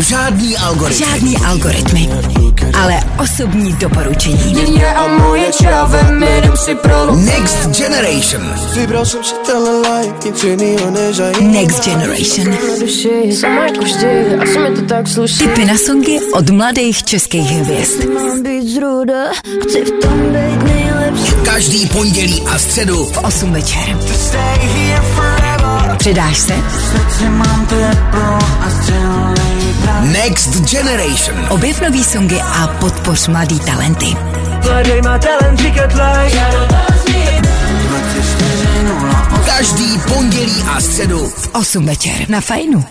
Žádný algoritmy. Žádný algoritmy, ale osobní doporučení. Next Generation. Vybral jsem si tenhle life, nic jinýho než Next Generation. jako. Tipy na songy od mladých českých hvězd. Každý pondělí a středu V 8 večer. Předáš se? Next Generation. Objev nový songy a podpoř mladý talenty. Mladej má talent říkat like Každý pondělí a středu V 8 večer na Fajnu.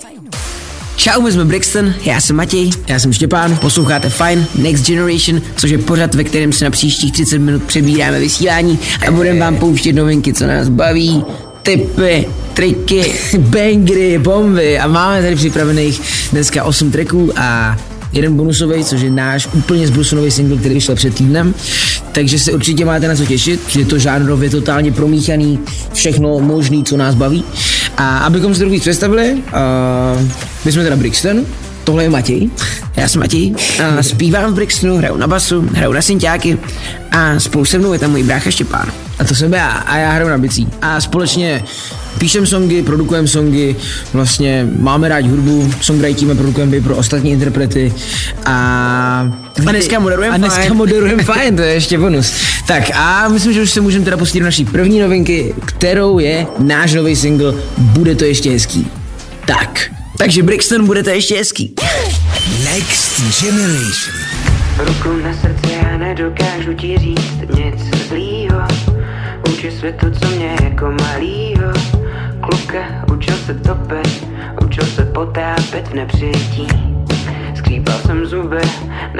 Čau, my jsme Brixton, já jsem Matěj, já jsem Štěpán, posloucháte Fine Next Generation, což je pořad, ve kterém se na příštích 30 minut přebíráme vysílání a budeme vám pouštět novinky, co nás baví, tipy, triky, bangry, bomby a máme tady připravených dneska 8 tracků a jeden bonusový, což je náš úplně zbrusunový single, který vyšel před týdnem. Takže se určitě máte na co těšit, je to žánrově totálně promíchaný, všechno možný, co nás baví. A abychom se víc představili, uh, my jsme teda Brixton, tohle je Matěj, já jsem Matěj, a zpívám v Brixtonu, hraju na basu, hraju na synťáky a spolu se mnou je tam můj brácha Štěpán. A to jsem já a já hraju na bicí. A společně píšem songy, produkujeme songy, vlastně máme rádi hudbu, songwritíme, produkujeme pro ostatní interprety a, a dneska moderujeme A dneska fajn. moderujeme fajn, to je ještě bonus. Tak a myslím, že už se můžeme teda pustit do naší první novinky, kterou je náš nový single Bude to ještě hezký. Tak, takže Brixton bude to ještě hezký. Next Generation. Ruku na srdci já nedokážu ti říct nic zlýho Uči světu, co mě jako malýho Kluka učil se topet, učil se potápět v nepřijetí Skřípal jsem zuby,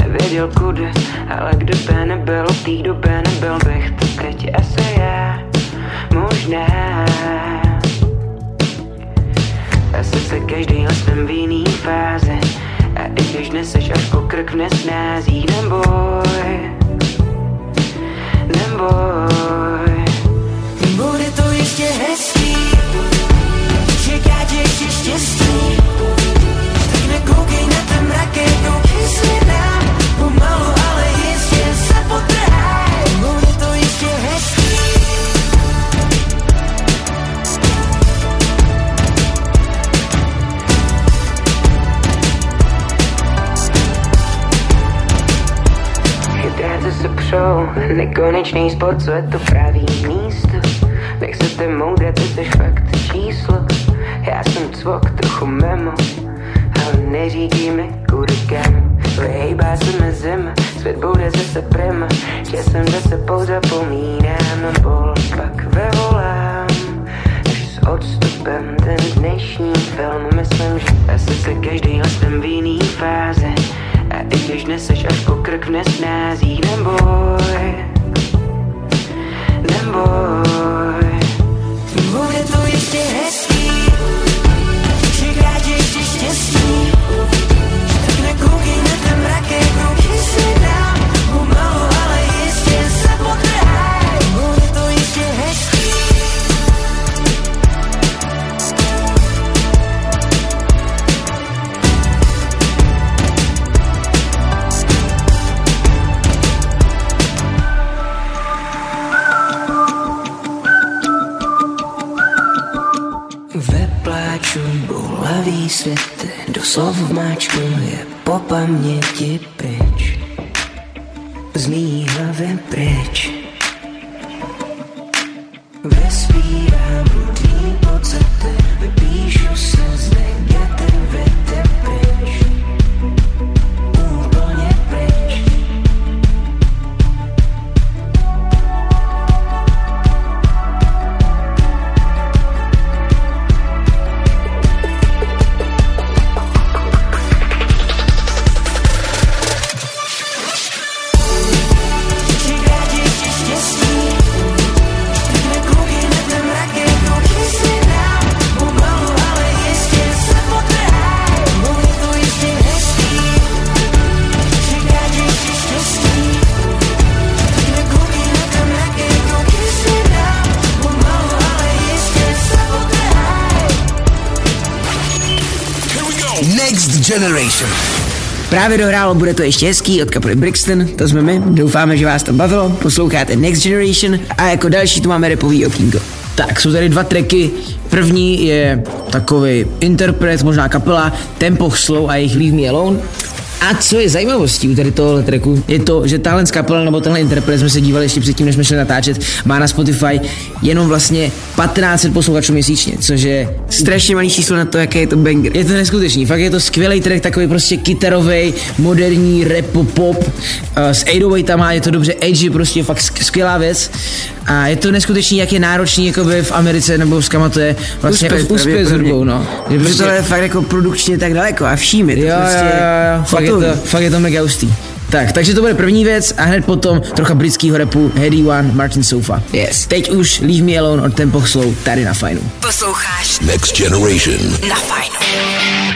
nevěděl kudy Ale kdyby nebyl od té doby, nebyl bych to teď asi já Možná asi se každý jsem v jiný fázi. A i když neseš až po krk v nesnázích Neboj. Neboj Přou, nekonečný sport, co je to pravý místo. Nech se ty moudré, ty jsi fakt číslo. Já jsem cvok, trochu memo Ale neřídí mi kudy Vyhejbá se mi zima, svět bude zase prima. Že jsem zase pozapomínám bol Pak vevolám Až s odstupem ten dnešní film Myslím, že asi se každý jsem v jiný fázi a i když neseš až po krk v nesnázích Neboj Neboj. Bude to ještě hezký, Do slov máčku je po paměti pryč. Z mý hlavy pryč Generation. Právě dohrálo, bude to ještě hezký od kapely Brixton, to jsme my, doufáme, že vás to bavilo, posloucháte Next Generation a jako další tu máme repový okýnko. Tak, jsou tady dva tracky. První je takový interpret, možná kapela Tempo Slow a jejich Leave Me Alone. A co je zajímavostí u tady tohohle tracku, je to, že tahle kapela nebo tenhle interpret jsme se dívali ještě předtím, než jsme šli natáčet, má na Spotify jenom vlastně 1500 posluchačů měsíčně, což je strašně malý číslo na to, jaké je to banger. Je to neskutečný, fakt je to skvělý track, takový prostě kytarový, moderní rap pop, uh, s 808 je to dobře edgy, prostě fakt sk- skvělá věc. A je to neskutečný, jak je náročný jakoby v Americe nebo s kama to je vlastně Uspět, uspět s hudbou, no. Že Protože prostě- tohle je fakt jako produkčně tak daleko a všími. to Jo, prostě jo, jo, jo. Fakt, je to, fakt je to mega hustý. Tak, takže to bude první věc a hned potom trocha britského repu Heady One, Martin Sofa. Yes. Teď už Leave Me Alone od Tempo Slow tady na fajnu. Posloucháš Next Generation. na fajnu.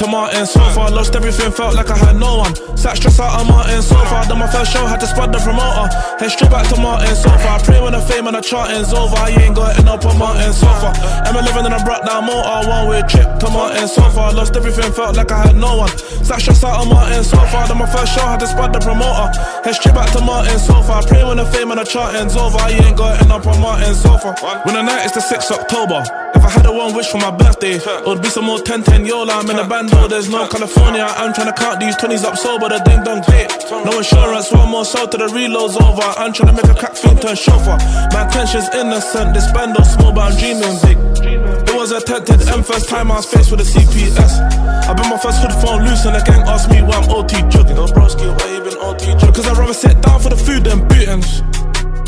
To Martin so far. Lost everything, felt like I had no one. Sat stressed out on Martin so far. Done my first show, had to spot the promoter. Head straight back to Martin so far. Pray when the fame and the charting's over. I ain't got it up on Martin so far. M11 and I brought down motor, one way trip to Martin so far. Lost everything, felt like I had no one. Sat stressed out on Martin so far. Done my first show, had to spot the promoter. Head straight back to Martin so far. Pray when the fame and the charting's over. I ain't got it up on Martin so far. When the night is the 6th October. I had a one wish for my birthday, it would be some more 10 10 yo Yola, I'm in the bando, there's no California. I'm trying to count these 20s up sober, the ding dong hit. No insurance, one more sold to the reload's over. I'm trying to make a crack fiend turn chauffeur. My intention's innocent, this bando small, but I'm dreaming big. It was a attempted, M first time I was faced with a CPS. I been my first hood phone loose and the gang asked me why I'm OT jugging. Go broski, why you been OT jugging? Cause I'd rather sit down for the food than beatings.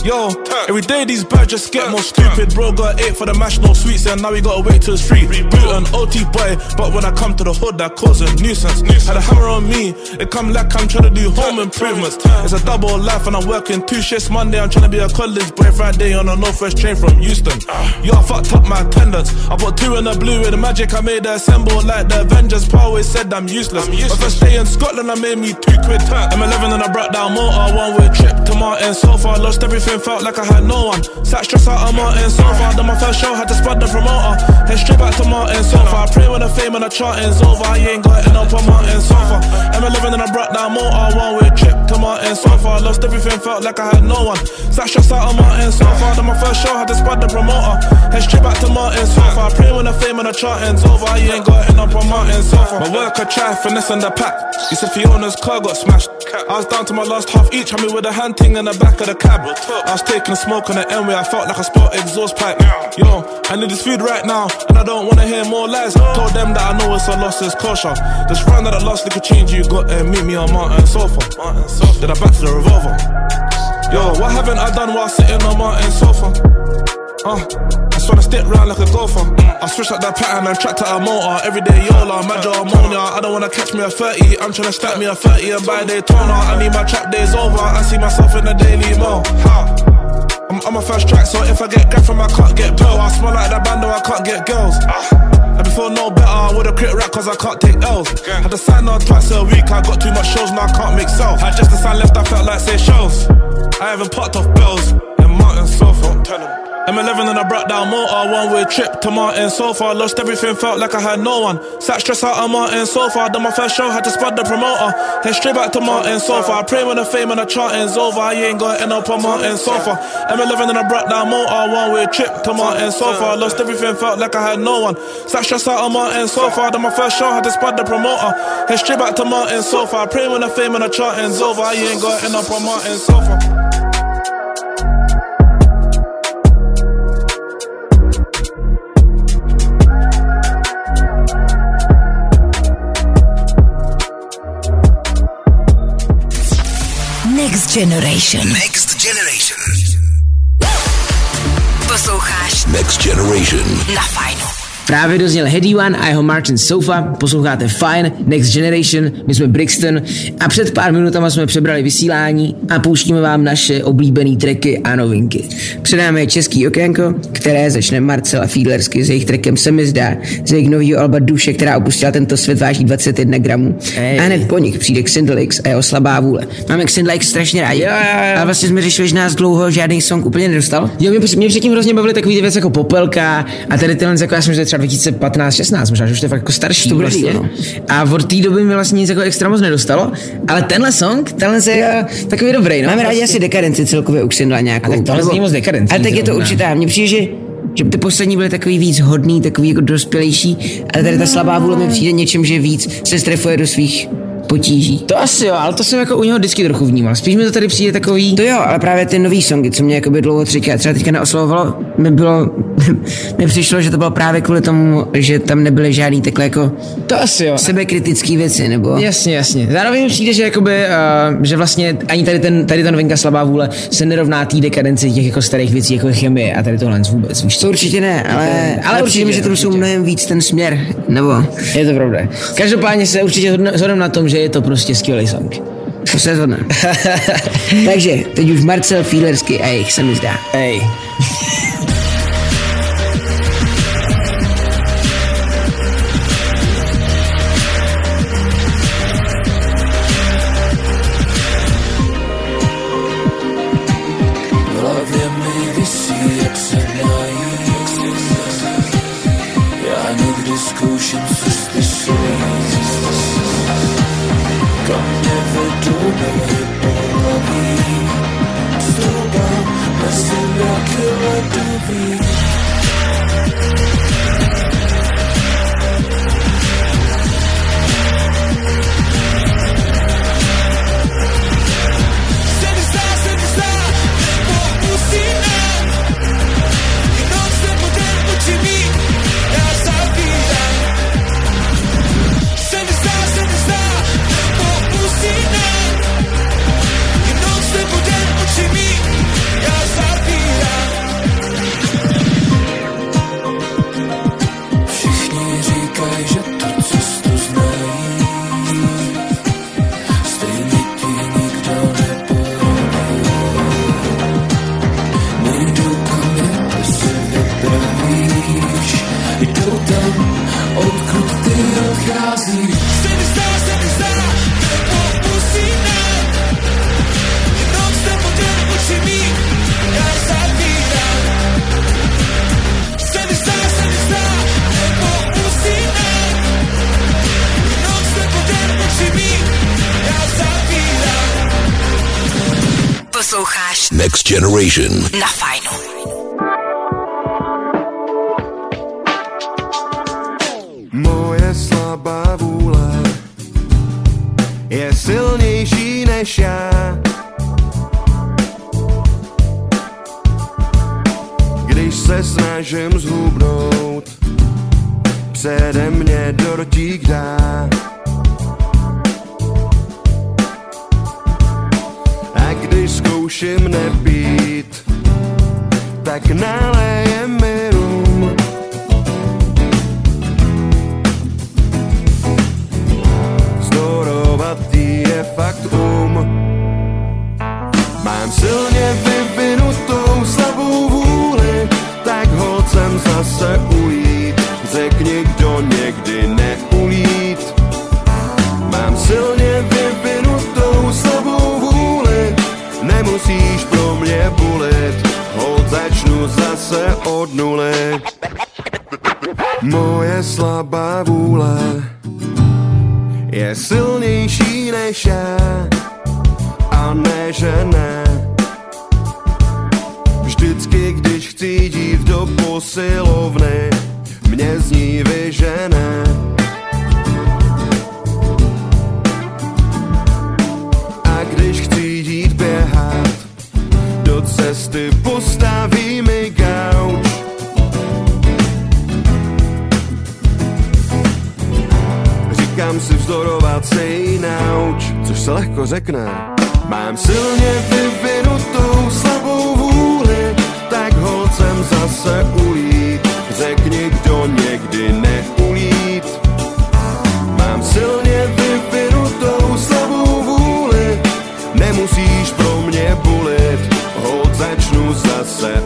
Yo, every day these birds just get more stupid. Bro got eight for the mash, no sweets, and now we gotta wait till it's free. Boot an OT boy, but when I come to the hood, that cause a nuisance. Had a hammer on me, it come like I'm trying to do home improvements. It's a double life, and I'm working two shifts Monday. I'm trying to be a college boy Friday on a northwest train from Houston. Yo, I fucked up my attendance. I put two in the blue with the magic I made the assemble like the Avengers. Pa always said I'm useless. My first day in Scotland, I made me two quid. M11 and I brought down motor, one way trip to Martin. So far, lost everything, felt like I had no one. Sat stressed out on Martin so far. Done my first show, had to spot the promoter. Head straight back to Martin so far. Pray when the fame and the charting's over. I ain't got it up on Martin so far. M11 and I brought down motor, one way trip to Martin so far. Lost everything, felt like I had no one. Sat stressed out on Martin so far. Done my first show, had to spot the promoter. Head straight back to Martin so far. Pray when the fame and the charting's over. I ain't got it up on Martin so far. My work, I try finessing the pack. You said Fiona's car got smashed. I was down to my last half each, had me with a hand ting in the back of the cab. I was taking a smoke on the end where I felt like a spilled exhaust pipe. Yo, I need this food right now, and I don't wanna hear more lies. Told them that I know it's a loss, it's kosher. Just round that I lost, last little change you got and meet me on. Martin Sofa. Then I back to the revolver. Yo, what haven't I done while sitting on Martin Sofa? Uh, I just wanna stick round like a golfer. I switch up that pattern and track to a motor. Every day Yola, major ammonia. I don't wanna catch me a 30. I'm tryna stack me a 30 and buy Daytona. I need my trap days over. I see myself in the daily. Ha. I'm on my first track, so if I get gaff from I can't get bill. I smell like that bando, I can't get girls. And before no better, I would've crit rap cause I can't take L's. Had to sign on twice a week, I got too much shows, now I can't make sales. Had just a sign left, I felt like say shows. I haven't popped off bills, and Martin Sofa, tell him. M11 and I brought down motor, one way trip to Martin so far. Lost everything, felt like I had no one. Sat stressed out on Martin so far. Done my first show, had to spot the promoter. Head straight back to Martin so far. I pray when the fame and the charting's over. I ain't gonna end up on Martin so far. M11 and I brought down motor, one way trip to Martin so far. Lost everything, felt like I had no one. Sat stressed out on Martin so far. Done my first show, had to spot the promoter. Head straight back to Martin so far. I pray when the fame and the charting's over. I ain't gonna end up on Martin so far. Generation. Next Generation. Posloucháš Next Generation. na Fajnu. Právě dozněl Heady One a jeho Martin Sofa, posloucháte Fine, Next Generation, my jsme Brixton a před pár minutama jsme přebrali vysílání a pouštíme vám naše oblíbené tracky a novinky. Před námi je Český okénko, které začne Marcela Fiedlersky s jejich trackem Se mi zdá, z jejich nového alba Duše, která opustila tento svět váží 21 gramů. Ej. A hned po nich přijde Xindlix a jeho slabá vůle. Máme Xindlix strašně rádi. Jo, jo, jo. A vlastně jsme řešili, že nás dlouho žádný song úplně nedostal. Jo, mě, mě předtím hrozně bavily takové věci jako Popelka a tady tyhle, jako já jsem že třeba 2015-16, možná, že už to je fakt jako starší. To vlastně. no. A od té doby mi vlastně nic jako extra moc nedostalo, ale tenhle song, tenhle je jako takový dobrý. No. Máme rádi asi dekadenci celkově u Xindla nějakou. A tak tohle zní moc dekadencí Ale tak je to určitá. Mně přijde, že že ty poslední byly takový víc hodný, takový jako dospělejší, ale tady ta slabá vůle mi přijde něčem, že víc se strefuje do svých potíží. To asi jo, ale to jsem jako u něho vždycky trochu vnímal. Spíš mi to tady přijde takový... To jo, ale právě ty nový songy, co mě jakoby dlouho třikrát třeba teďka neoslovovalo, mi bylo, mi přišlo, že to bylo právě kvůli tomu, že tam nebyly žádný takhle jako To asi jo. sebekritický věci, nebo... Jasně, jasně. Zároveň mi přijde, že, jakoby, uh, že vlastně ani tady, ten, tady ta novinka Slabá vůle se nerovná té dekadenci těch jako starých věcí, jako chemie a tady tohle vůbec, víš To co? určitě ne, ale, ale, ale určitě mi, že to jsou mnohem víc ten směr, nebo Je to pravda. Každopádně se určitě shodneme na tom, že je to prostě skvělý song. to se zhodne. Takže, teď už Marcel Fiedlersky a jejich se mi zdá. Ej. You. Posloucháš Next Generation. na Fajnu. Moje slabá vůle je silnější než já. Když se snažím zhubnout, přede mě dortík dá. Zkouším nepít, tak naleje mi od nuly. Moje slabá vůle je silnější než já a ne, že ne. Vždycky, když chci jít do posilovny, mě z ní vyžene. A když chci jít běhat, do cesty postaví vzdorovat se jí nauč, což se lehko řekne. Mám silně vyvinutou slabou vůli, tak holcem zase ulít. Řekni, kdo někdy neulít. Mám silně vyvinutou slabou vůli, nemusíš pro mě bulit. Hold začnu zase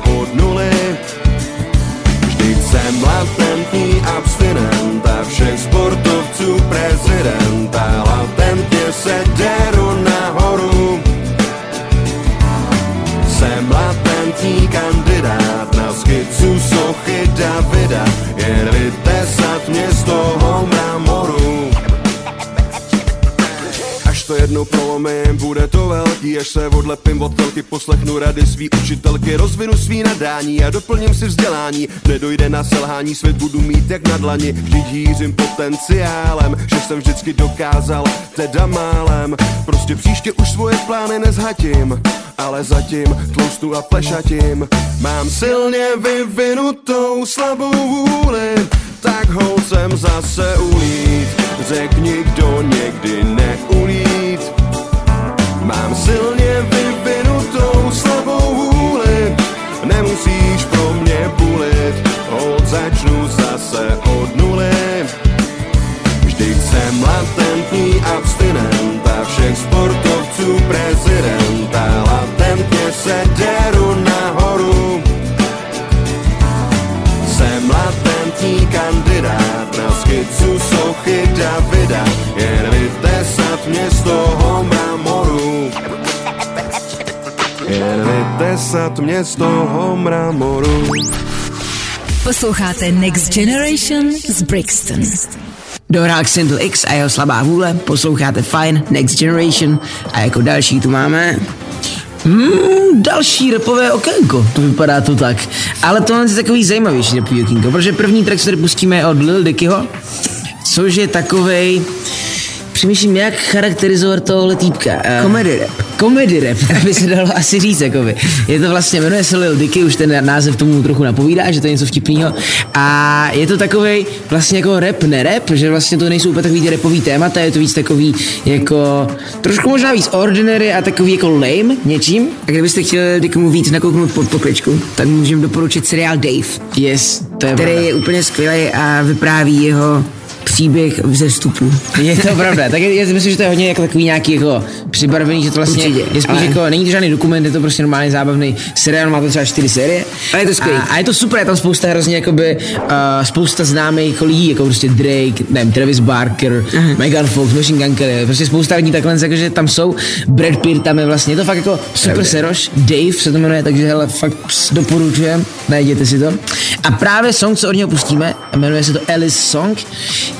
velký, až se odlepím od telky, poslechnu rady svý učitelky, rozvinu svý nadání a doplním si vzdělání. Nedojde na selhání, svět budu mít jak na dlani, vždyť hýřím potenciálem, že jsem vždycky dokázal, teda málem. Prostě příště už svoje plány nezhatím, ale zatím tloustu a plešatím. Mám silně vyvinutou slabou vůli, tak holcem zase ulít. Řekni, kdo někdy neulít. Mám silně vyvinutou slabou vůli, nemusíš pro mě bulit. Hold začnu zase od nuly. Vždyť jsem latentní abstinent a všech sportovců prezident a latentně se deru nahoru. Jsem latentní kandidát na skicu sochy Davida, jen vytesat mě z toho vytesat mě z toho mramoru. Posloucháte Next Generation z Brixton. Dohrál Xindl X a jeho slabá vůle, posloucháte Fine, Next Generation a jako další tu máme Hmm, další repové okénko, to vypadá to tak. Ale tohle je takový zajímavější repový okénko, protože první track, který pustíme je od Lil Dickyho, což je takovej, přemýšlím, jak charakterizovat tohle týpka. Uh, comedy rap. Comedy rap, tak by se dalo asi říct, jakoby. Je to vlastně, jmenuje se Lil Dicky, už ten název tomu trochu napovídá, že to je něco vtipného. A je to takový vlastně jako rap, ne rap, že vlastně to nejsou úplně takový ty rapový témata, je to víc takový jako trošku možná víc ordinary a takový jako lame něčím. A kdybyste chtěli Dickymu víc nakouknout pod pokličku, tak můžeme doporučit seriál Dave. Yes, to je který pravda. je úplně skvělý a vypráví jeho příběh vzestupu. Je to pravda, tak je, je, myslím, že to je hodně jako takový nějaký jako přibarvený, že to vlastně Určitě, je spíš ale- jako, není to žádný dokument, je to prostě normálně zábavný seriál, má to třeba čtyři série. Ale je to skvělý. A, a, je to super, je tam spousta hrozně jakoby, uh, spousta známých jako lidí, jako prostě Drake, nevím, Travis Barker, Megan Fox, Machine Gun Kelly, prostě spousta lidí takhle, jakože tam jsou, Brad Pitt tam je vlastně, je to fakt jako super seroš, Dave se to jmenuje, takže hele, fakt doporučujem, najděte si to. A právě song, co od něho pustíme, jmenuje se to Alice Song,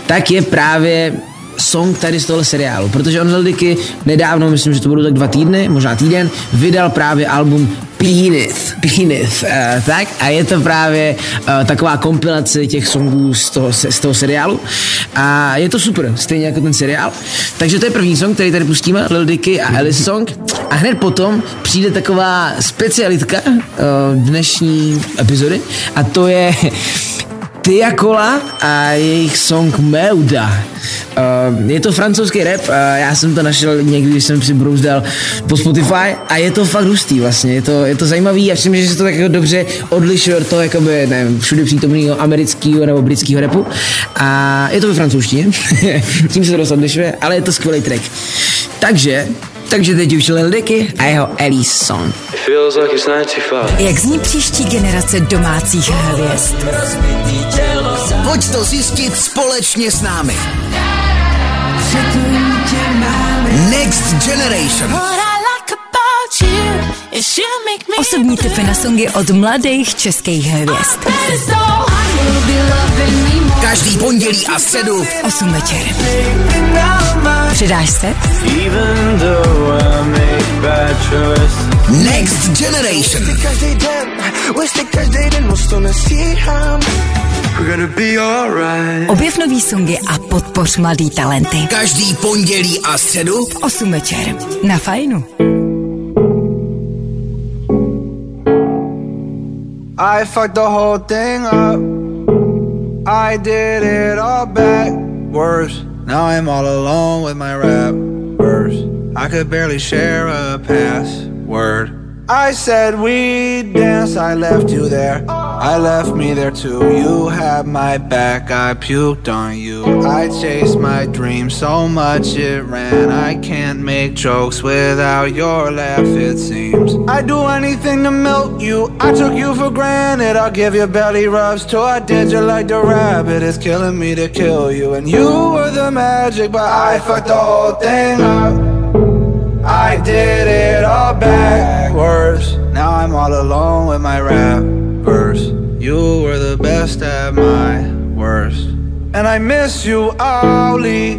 tak je právě song tady z tohle seriálu, protože on Dicky nedávno, myslím, že to budou tak dva týdny, možná týden, vydal právě album Penis, Penis, uh, tak? A je to právě uh, taková kompilace těch songů z toho, z toho seriálu. A je to super, stejně jako ten seriál. Takže to je první song, který tady pustíme, Lil Dicky a Alice song. A hned potom přijde taková specialitka uh, dnešní epizody a to je Tia Cola a jejich song Meuda. Uh, je to francouzský rap, uh, já jsem to našel někdy, když jsem si brouzdal po Spotify a je to fakt hustý vlastně, je to, je to zajímavý a myslím, že se to tak jako dobře odlišuje od toho jakoby, nevím, všude přítomného amerického nebo britského rapu a je to ve francouzštině, tím se to dost odlišuje, ale je to skvělý track. Takže, takže teď už Lil Dicky a jeho Elise song. Feels like it's 95. Jak zní příští generace domácích hvězd? Pojď to zjistit společně s námi. Next Generation. Osobní tipy na songy od mladých českých hvězd. Každý pondělí a středu 8 večer. Přidáš se? Next Generation. Objev nový songy a podpoř mladý talenty. Každý pondělí a středu 8 večer. Na fajnu. I fucked the whole thing up. I did it all backwards. Now I'm all alone with my rap verse. I could barely share a password. I said we'd dance, I left you there. I left me there too. You had my back, I puked on you. I chased my dream so much it ran. I can't make jokes without your laugh, it seems. I'd do anything to milk you. I took you for granted. I'll give you belly rubs till I did you like the rabbit. It's killing me to kill you. And you were the magic, but I fucked the whole thing up. I did it all backwards. Now I'm all alone with my rap verse. You were the best at my worst. And I miss you, Ollie.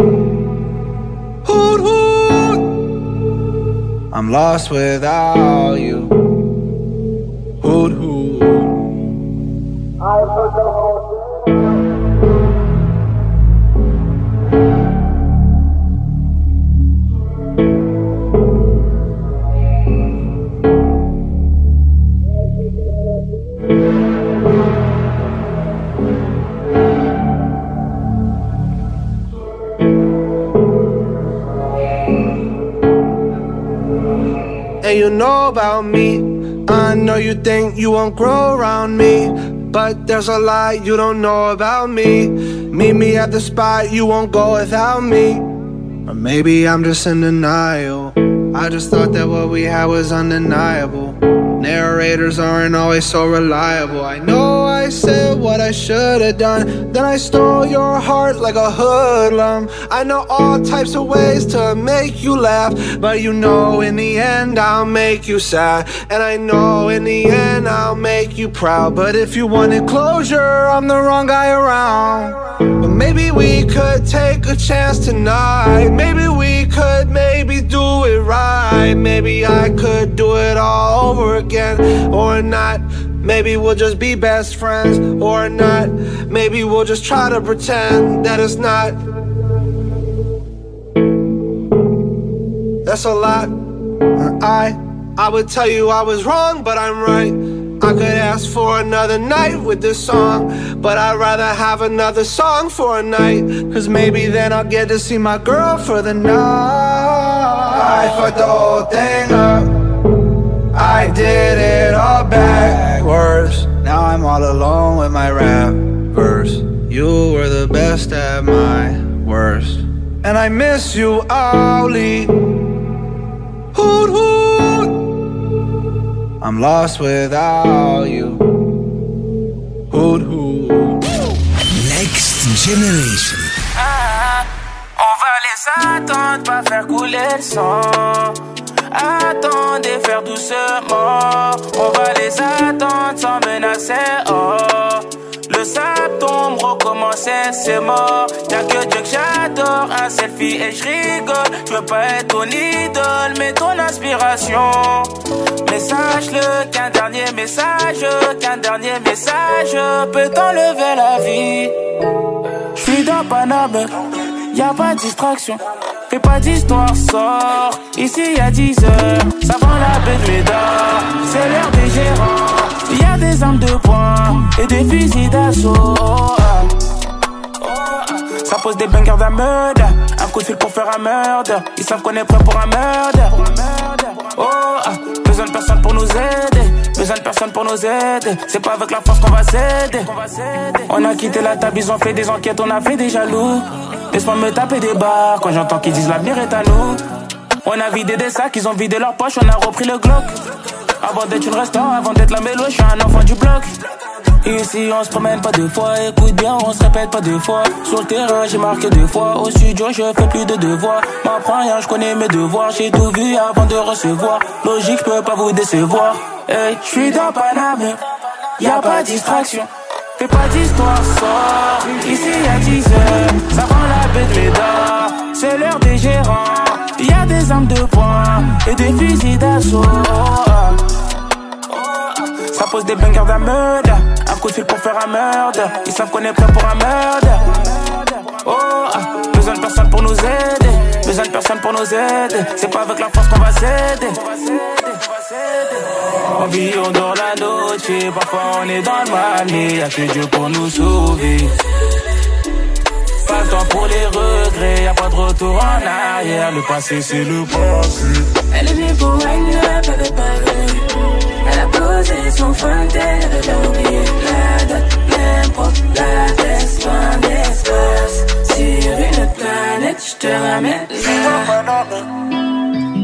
Hoot hoot. I'm lost without you. Hoot hoot. And you know about me. I know you think you won't grow around me. But there's a lot you don't know about me. Meet me at the spot, you won't go without me. Or maybe I'm just in denial. I just thought that what we had was undeniable. Narrators aren't always so reliable. I know Said what I should have done. Then I stole your heart like a hoodlum. I know all types of ways to make you laugh. But you know, in the end, I'll make you sad. And I know in the end, I'll make you proud. But if you wanted closure, I'm the wrong guy around. But maybe we could take a chance tonight. Maybe we could maybe do it right. Maybe I could do it all over again or not. Maybe we'll just be best friends or not. Maybe we'll just try to pretend that it's not. That's a lot. I I would tell you I was wrong, but I'm right. I could ask for another night with this song, but I'd rather have another song for a night. Cause maybe then I'll get to see my girl for the night. I fucked the whole thing up. I did it all backwards. Now I'm all alone with my rap verse. You were the best at my worst. And I miss you, Ollie. Hoot hoot. I'm lost without you. Hoot hoot. Next Generation. Ah, ah. On va les attendre, pas faire couler le sang. Attendez, faire doucement. On va les attendre sans menacer. Oh, Le sable tombe, recommencer, c'est mort. Y'a que Dieu que j'adore, un selfie et je rigole. Je veux pas être ton idole, mais ton inspiration. Mais sache-le qu'un dernier message, qu'un dernier message peut t'enlever la vie. Je suis dans Paname, y a pas de distraction. Fais pas d'histoire, sors. Ici y'a 10 heures, ça vend la baie de. C'est l'heure des gérants. Y a des armes de poing et des fusils d'assaut. Ça pose des bangers d'un meurtre. Un coup de fil pour faire un meurtre. Ils savent qu'on est prêt pour un meurtre. Oh, ah. besoin de personne pour nous aider. Besoin de personne pour nous aider. C'est pas avec la force qu'on va s'aider. On a quitté la table, ils ont fait des enquêtes, on a fait des jaloux. Laisse-moi me taper des barres quand j'entends qu'ils disent l'avenir est à nous. On a vidé des sacs, ils ont vidé leurs poches, on a repris le Glock. Avant d'être une restaurant, avant d'être la mélo, je suis un enfant du bloc. Ici on se promène pas deux fois, écoute bien, on se répète pas deux fois. Sur le terrain j'ai marqué deux fois, au studio je fais plus de devoirs. M'apprends rien, je connais mes devoirs, j'ai tout vu avant de recevoir. Logique, je peux pas vous décevoir. Hey, je suis dans Paname, y a pas de distraction. Fais pas d'histoire, sors. Ici y'a 10 heures, ça rend la de Médard. C'est l'heure des gérants. Y a des armes de poing et des fusils d'assaut. Ça pose des bangers meurtre. Un coup de fil pour faire un meurtre. Ils savent qu'on est prêt pour un meurtre. Oh, ah, besoin de personne pour nous aider. Besoin de personne pour nous aider. C'est pas avec la force qu'on va s'aider. On vit, on dort la noche. Parfois on est dans le mal, mais y'a que Dieu pour nous sauver. Pas le temps pour les regrets, y a pas de retour en arrière. Le passé c'est le passé. Elle est venue pour elle pas. Elle a posé son fontaine, elle veut pas oublier la date, l'impro, la baisse, loin d'espace. Sur une planète, je te ramène là.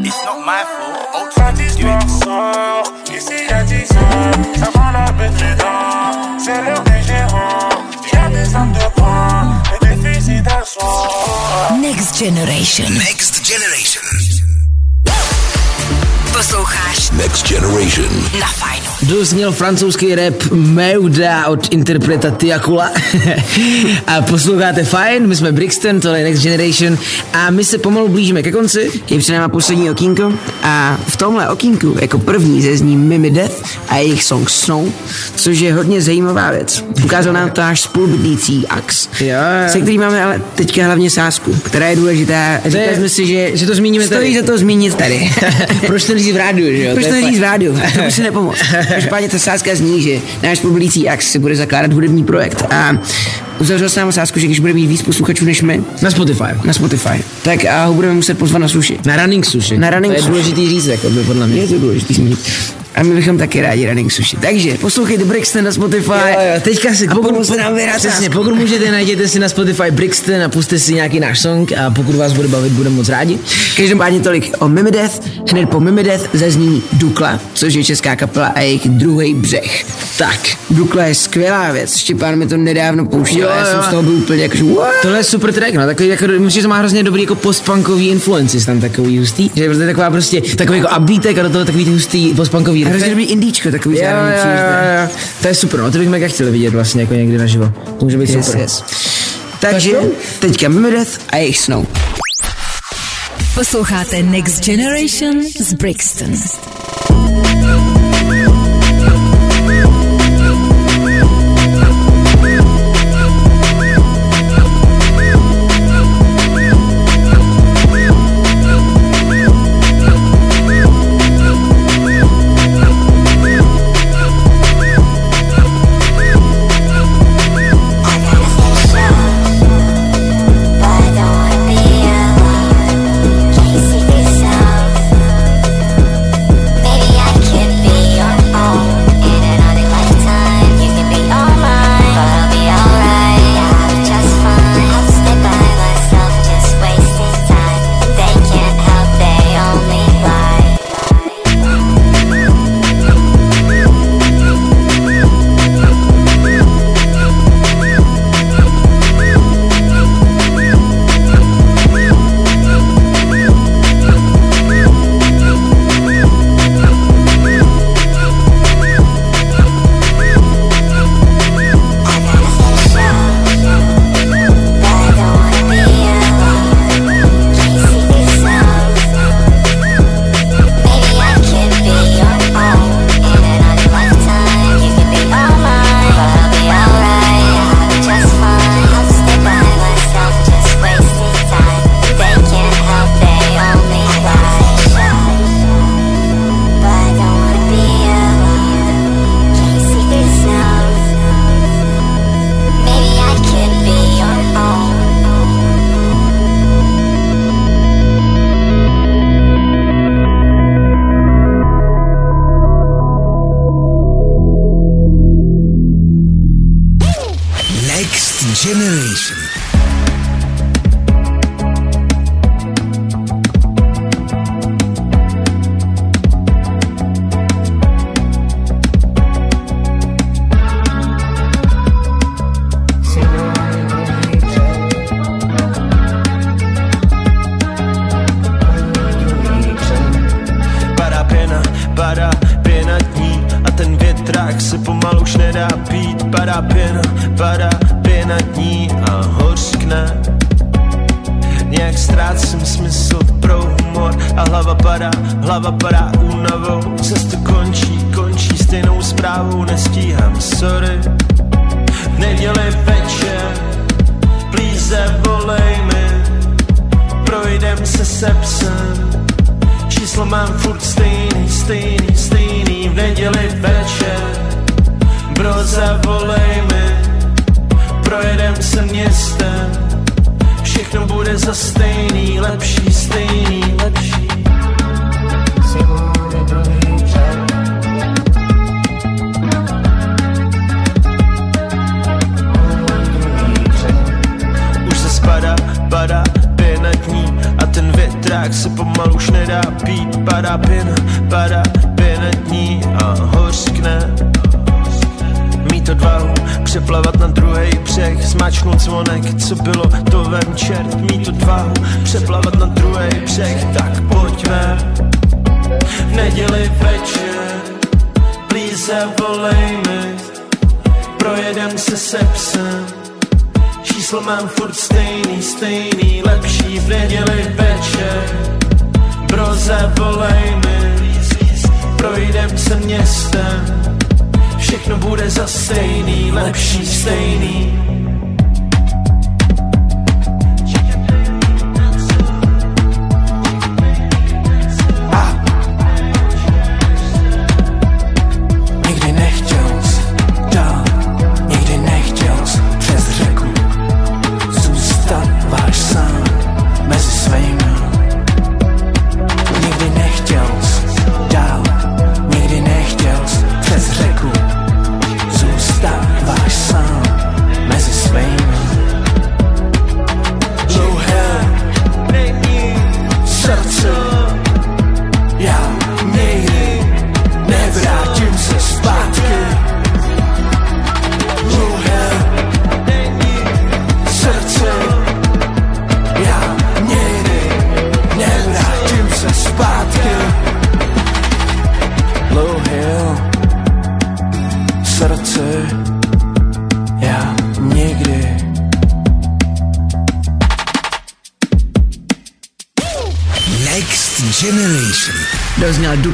It's not my fault. Pas d'histoire sort. Ici y'a 10 heures. Ça vend la baie de Médard. C'est l'heure des gérants. Y'a des armes de poing et des fusils d'assaut. Next Generation. Next Generation. Posloucháš Next Generation. na fajnu. Dozněl francouzský rap Meuda od interpreta Tiakula. a posloucháte fajn, my jsme Brixton, tohle je Next Generation a my se pomalu blížíme ke konci. Je před náma poslední okýnko a v tomhle okýnku jako první zezní Mimi Death a jejich song Snow, což je hodně zajímavá věc. Ukázal nám to náš spolubydlící Ax, Jo, jo. se kterým máme ale teďka hlavně sásku, která je důležitá. Říkali jsme si, že, že to zmíníme stojí tady. za to zmínit tady. Proč to říct v rádiu, že jo? Proč to neříct v rádiu? To by si nepomohl. Každopádně ta sázka zní, že náš spolubydlící Ax si bude zakládat hudební projekt a uzavřel s námi sázku, že když bude mít víc posluchačů než my, Na Spotify. na Spotify, tak a ho budeme muset pozvat na suši. Na running sushi. Na running to je sushi. důležitý říct, jako by podle mě. Je to důležitý. A my bychom taky rádi running sushi. Takže poslouchejte Brixton na Spotify. Jo, jo, teďka si, a pokud se nám přesně, pokud můžete, najděte si na Spotify Brixton a puste si nějaký náš song a pokud vás bude bavit, budeme moc rádi. Každopádně tolik o Mimideth. Hned po Mimideth zazní Dukla, což je česká kapela a jejich druhý břeh. Tak, Dukla je skvělá věc. Štěpán mi to nedávno pouštěl Jo, a já jsem z toho byl úplně jako, what? Tohle je super track, no, takový, jako, myslím, že to má hrozně dobrý jako postpunkový influences tam takový hustý, že je prostě taková prostě, takový jako upbeatek a do toho takový hustý postpunkový A hrozně dobrý indíčko, takový Jo, zároveň jo, jo, jo. To je super, no, to bych mega chtěl vidět vlastně jako někdy naživo. To může být Yes, super. yes. Takže teďka Mimideth a jejich Snow. Posloucháte Next Generation z Brixton. Větrák se pomalu už nedá pít. Padá pěna, padá pěna dní a hořkne. Nějak ztrácím smysl pro humor a hlava padá, hlava padá únavou. Cestu končí, končí stejnou zprávou, nestíhám, sorry. V neděli večer, plíze volej mi, projdem se se psem. Číslo mám furt stejný, stejný, stejný v neděli večer. Bro, zavolej mi, projedem se městem. Všechno bude za stejný, lepší, stejný, lepší. Už se spadá, padá pěna dní a větrák se pomalu už nedá pít. Padá pěna, padá pěna dní a hořkne. Mít odvahu přeplavat na druhý břeh, zmáčknout zvonek, co bylo, to vem čert. Mít odvahu přeplavat na druhý břeh, tak pojďme. V neděli večer, plíze volej mi, projedem se se psem. Číslo mám furt stejný, stejný, lepší v neděli večer. Bro, zavolej mi, projdem se městem. Všechno bude za stejný, lepší, stejný.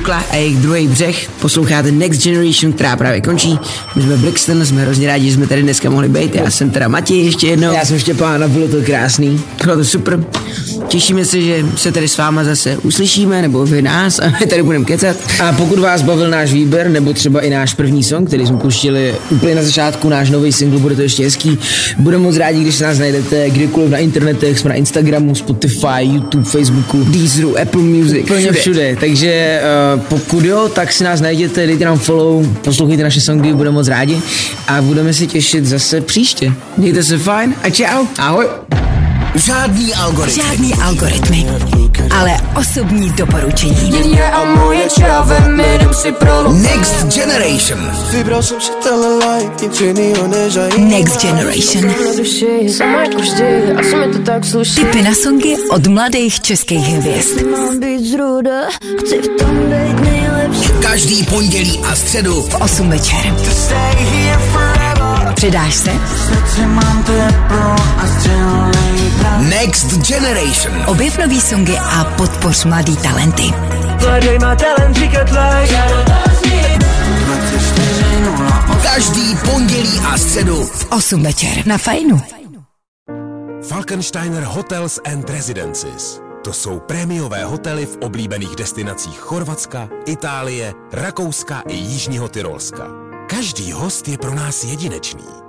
Dukla a jejich druhý břeh. Posloucháte Next Generation, která právě končí. My jsme Brixton, jsme hrozně rádi, že jsme tady dneska mohli být. Já jsem teda Matěj ještě jednou. Já jsem Štěpán a bylo to krásný. Bylo to super. Těšíme se, že se tady s váma zase uslyšíme, nebo vy nás a my tady budeme kecat. A pokud vás bavil náš výběr, nebo třeba i náš první song, který jsme puštili úplně na začátku, náš nový single, bude to ještě hezký. Budeme moc rádi, když se nás najdete kdykoliv na internetech, jsme na Instagramu, Spotify, YouTube, Facebooku, Deezeru, Apple Music, úplně všude. všude. Takže uh, pokud jo, tak si nás najděte, dejte nám follow, poslouchejte naše songy, budeme moc rádi a budeme se těšit zase příště. Mějte se fajn a čau. Ahoj. Žádný algoritmy. Žádný algoritmy, ale osobní doporučení. Next Generation. Next Generation. Jako Tipy na songy od mladých českých hvězd. Každý pondělí a středu V 8 večer. Předáš se? Next Generation. Objev nový songy a podpoř mladý talenty. Mladý má talent říkat like. Každý pondělí a středu V 8 večer na Fajnu. Falkensteiner Hotels and Residences. To jsou prémiové hotely v oblíbených destinacích Chorvatska, Itálie, Rakouska i Jižního Tyrolska. Každý host je pro nás jedinečný.